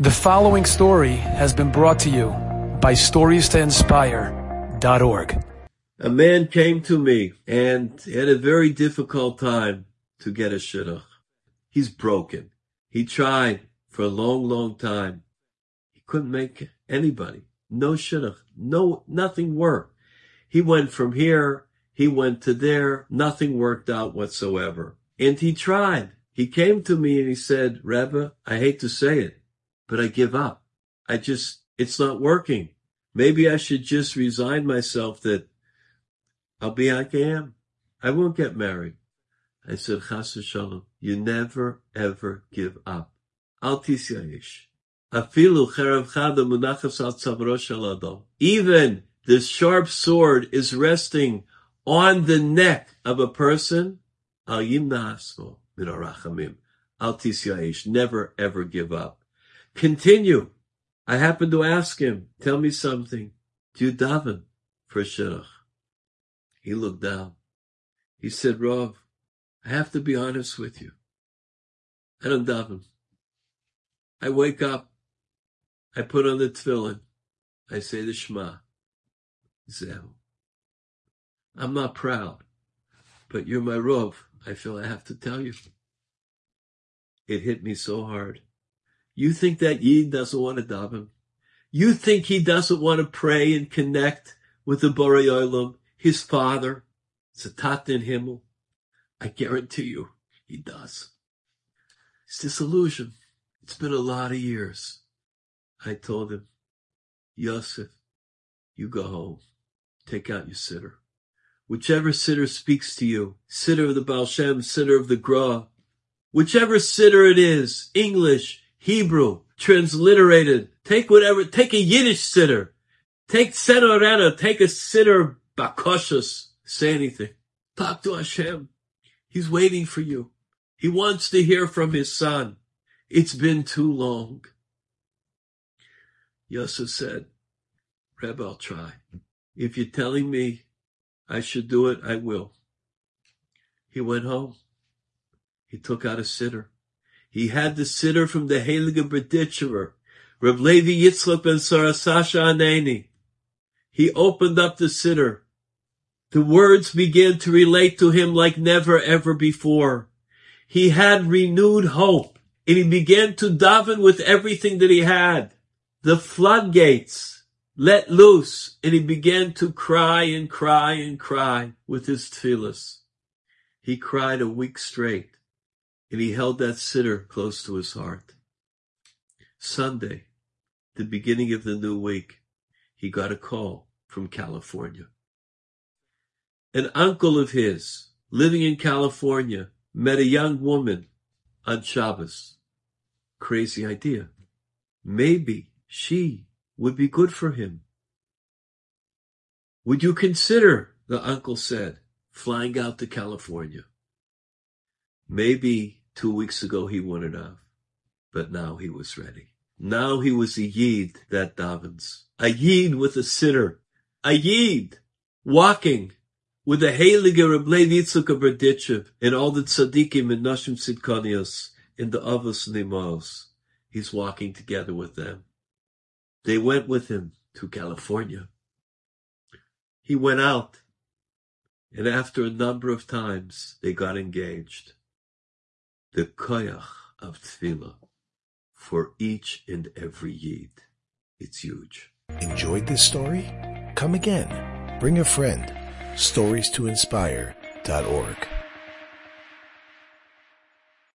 The following story has been brought to you by StoriesToInspire.org. A man came to me and had a very difficult time to get a shidduch. He's broken. He tried for a long, long time. He couldn't make anybody. No shidduch. No, nothing worked. He went from here. He went to there. Nothing worked out whatsoever. And he tried. He came to me and he said, Rebbe, I hate to say it, but I give up. I just, it's not working. Maybe I should just resign myself that I'll be like I am. I won't get married. I said, Chas Shalom, you never ever give up. Al tisyayish. Even the sharp sword is resting on the neck of a person. Al. Never ever give up. Continue. I happened to ask him, tell me something. Do you daven for shidduch? He looked down. He said, Rav, I have to be honest with you. I don't daven. I wake up. I put on the tefillin. I say the Shema. Zehu. Oh, I'm not proud, but you're my Rav. I feel I have to tell you. It hit me so hard. You think that Yid doesn't want to daven? You think he doesn't want to pray and connect with the Borei Olam, his father, Zatat in Himmel? I guarantee you, he does. It's disillusion. It's been a lot of years. I told him, Yosef, you go home. Take out your siddur. Whichever siddur speaks to you, siddur of the Baal Shem, siddur of the Gra, whichever siddur it is, English, Hebrew, transliterated. Take whatever, take a Yiddish siddur. Take Tzena Urena, take a siddur Bakoshus. Say anything. Talk to Hashem. He's waiting for you. He wants to hear from his son. It's been too long. Yosef said, Reb, I'll try. If you're telling me I should do it, I will. He went home. He took out a siddur. He had the siddur from the Heilige Berditchever, Reb Levi Yitzchak ben Sarah Sasha Aneni. He opened up the siddur. The words began to relate to him like never ever before. He had renewed hope and he began to daven with everything that he had. The floodgates let loose and he began to cry and cry and cry with his tefillahs. He cried a week straight and he held that siddur close to his heart. Sunday, the beginning of the new week, he got a call from California. An uncle of his, living in California, met a young woman on Shabbos. Crazy idea. Maybe she would be good for him. Would you consider, the uncle said, flying out to California? Maybe Two weeks ago he wanted off, but now he was ready. Now he was a Yid that davens. A Yid with a siddur. A Yid walking with the Heilige Reb Levi Yitzchak of Berditchev and all the tzaddikim and Nashim Tzidkaniyos and the Avos and He's walking together with them. They went with him to California. He went out, and after a number of times, they got engaged the koyach of tefillah for each and every yid. It's huge. Enjoyed this story? Come again. Bring a friend. Stories to inspire.org.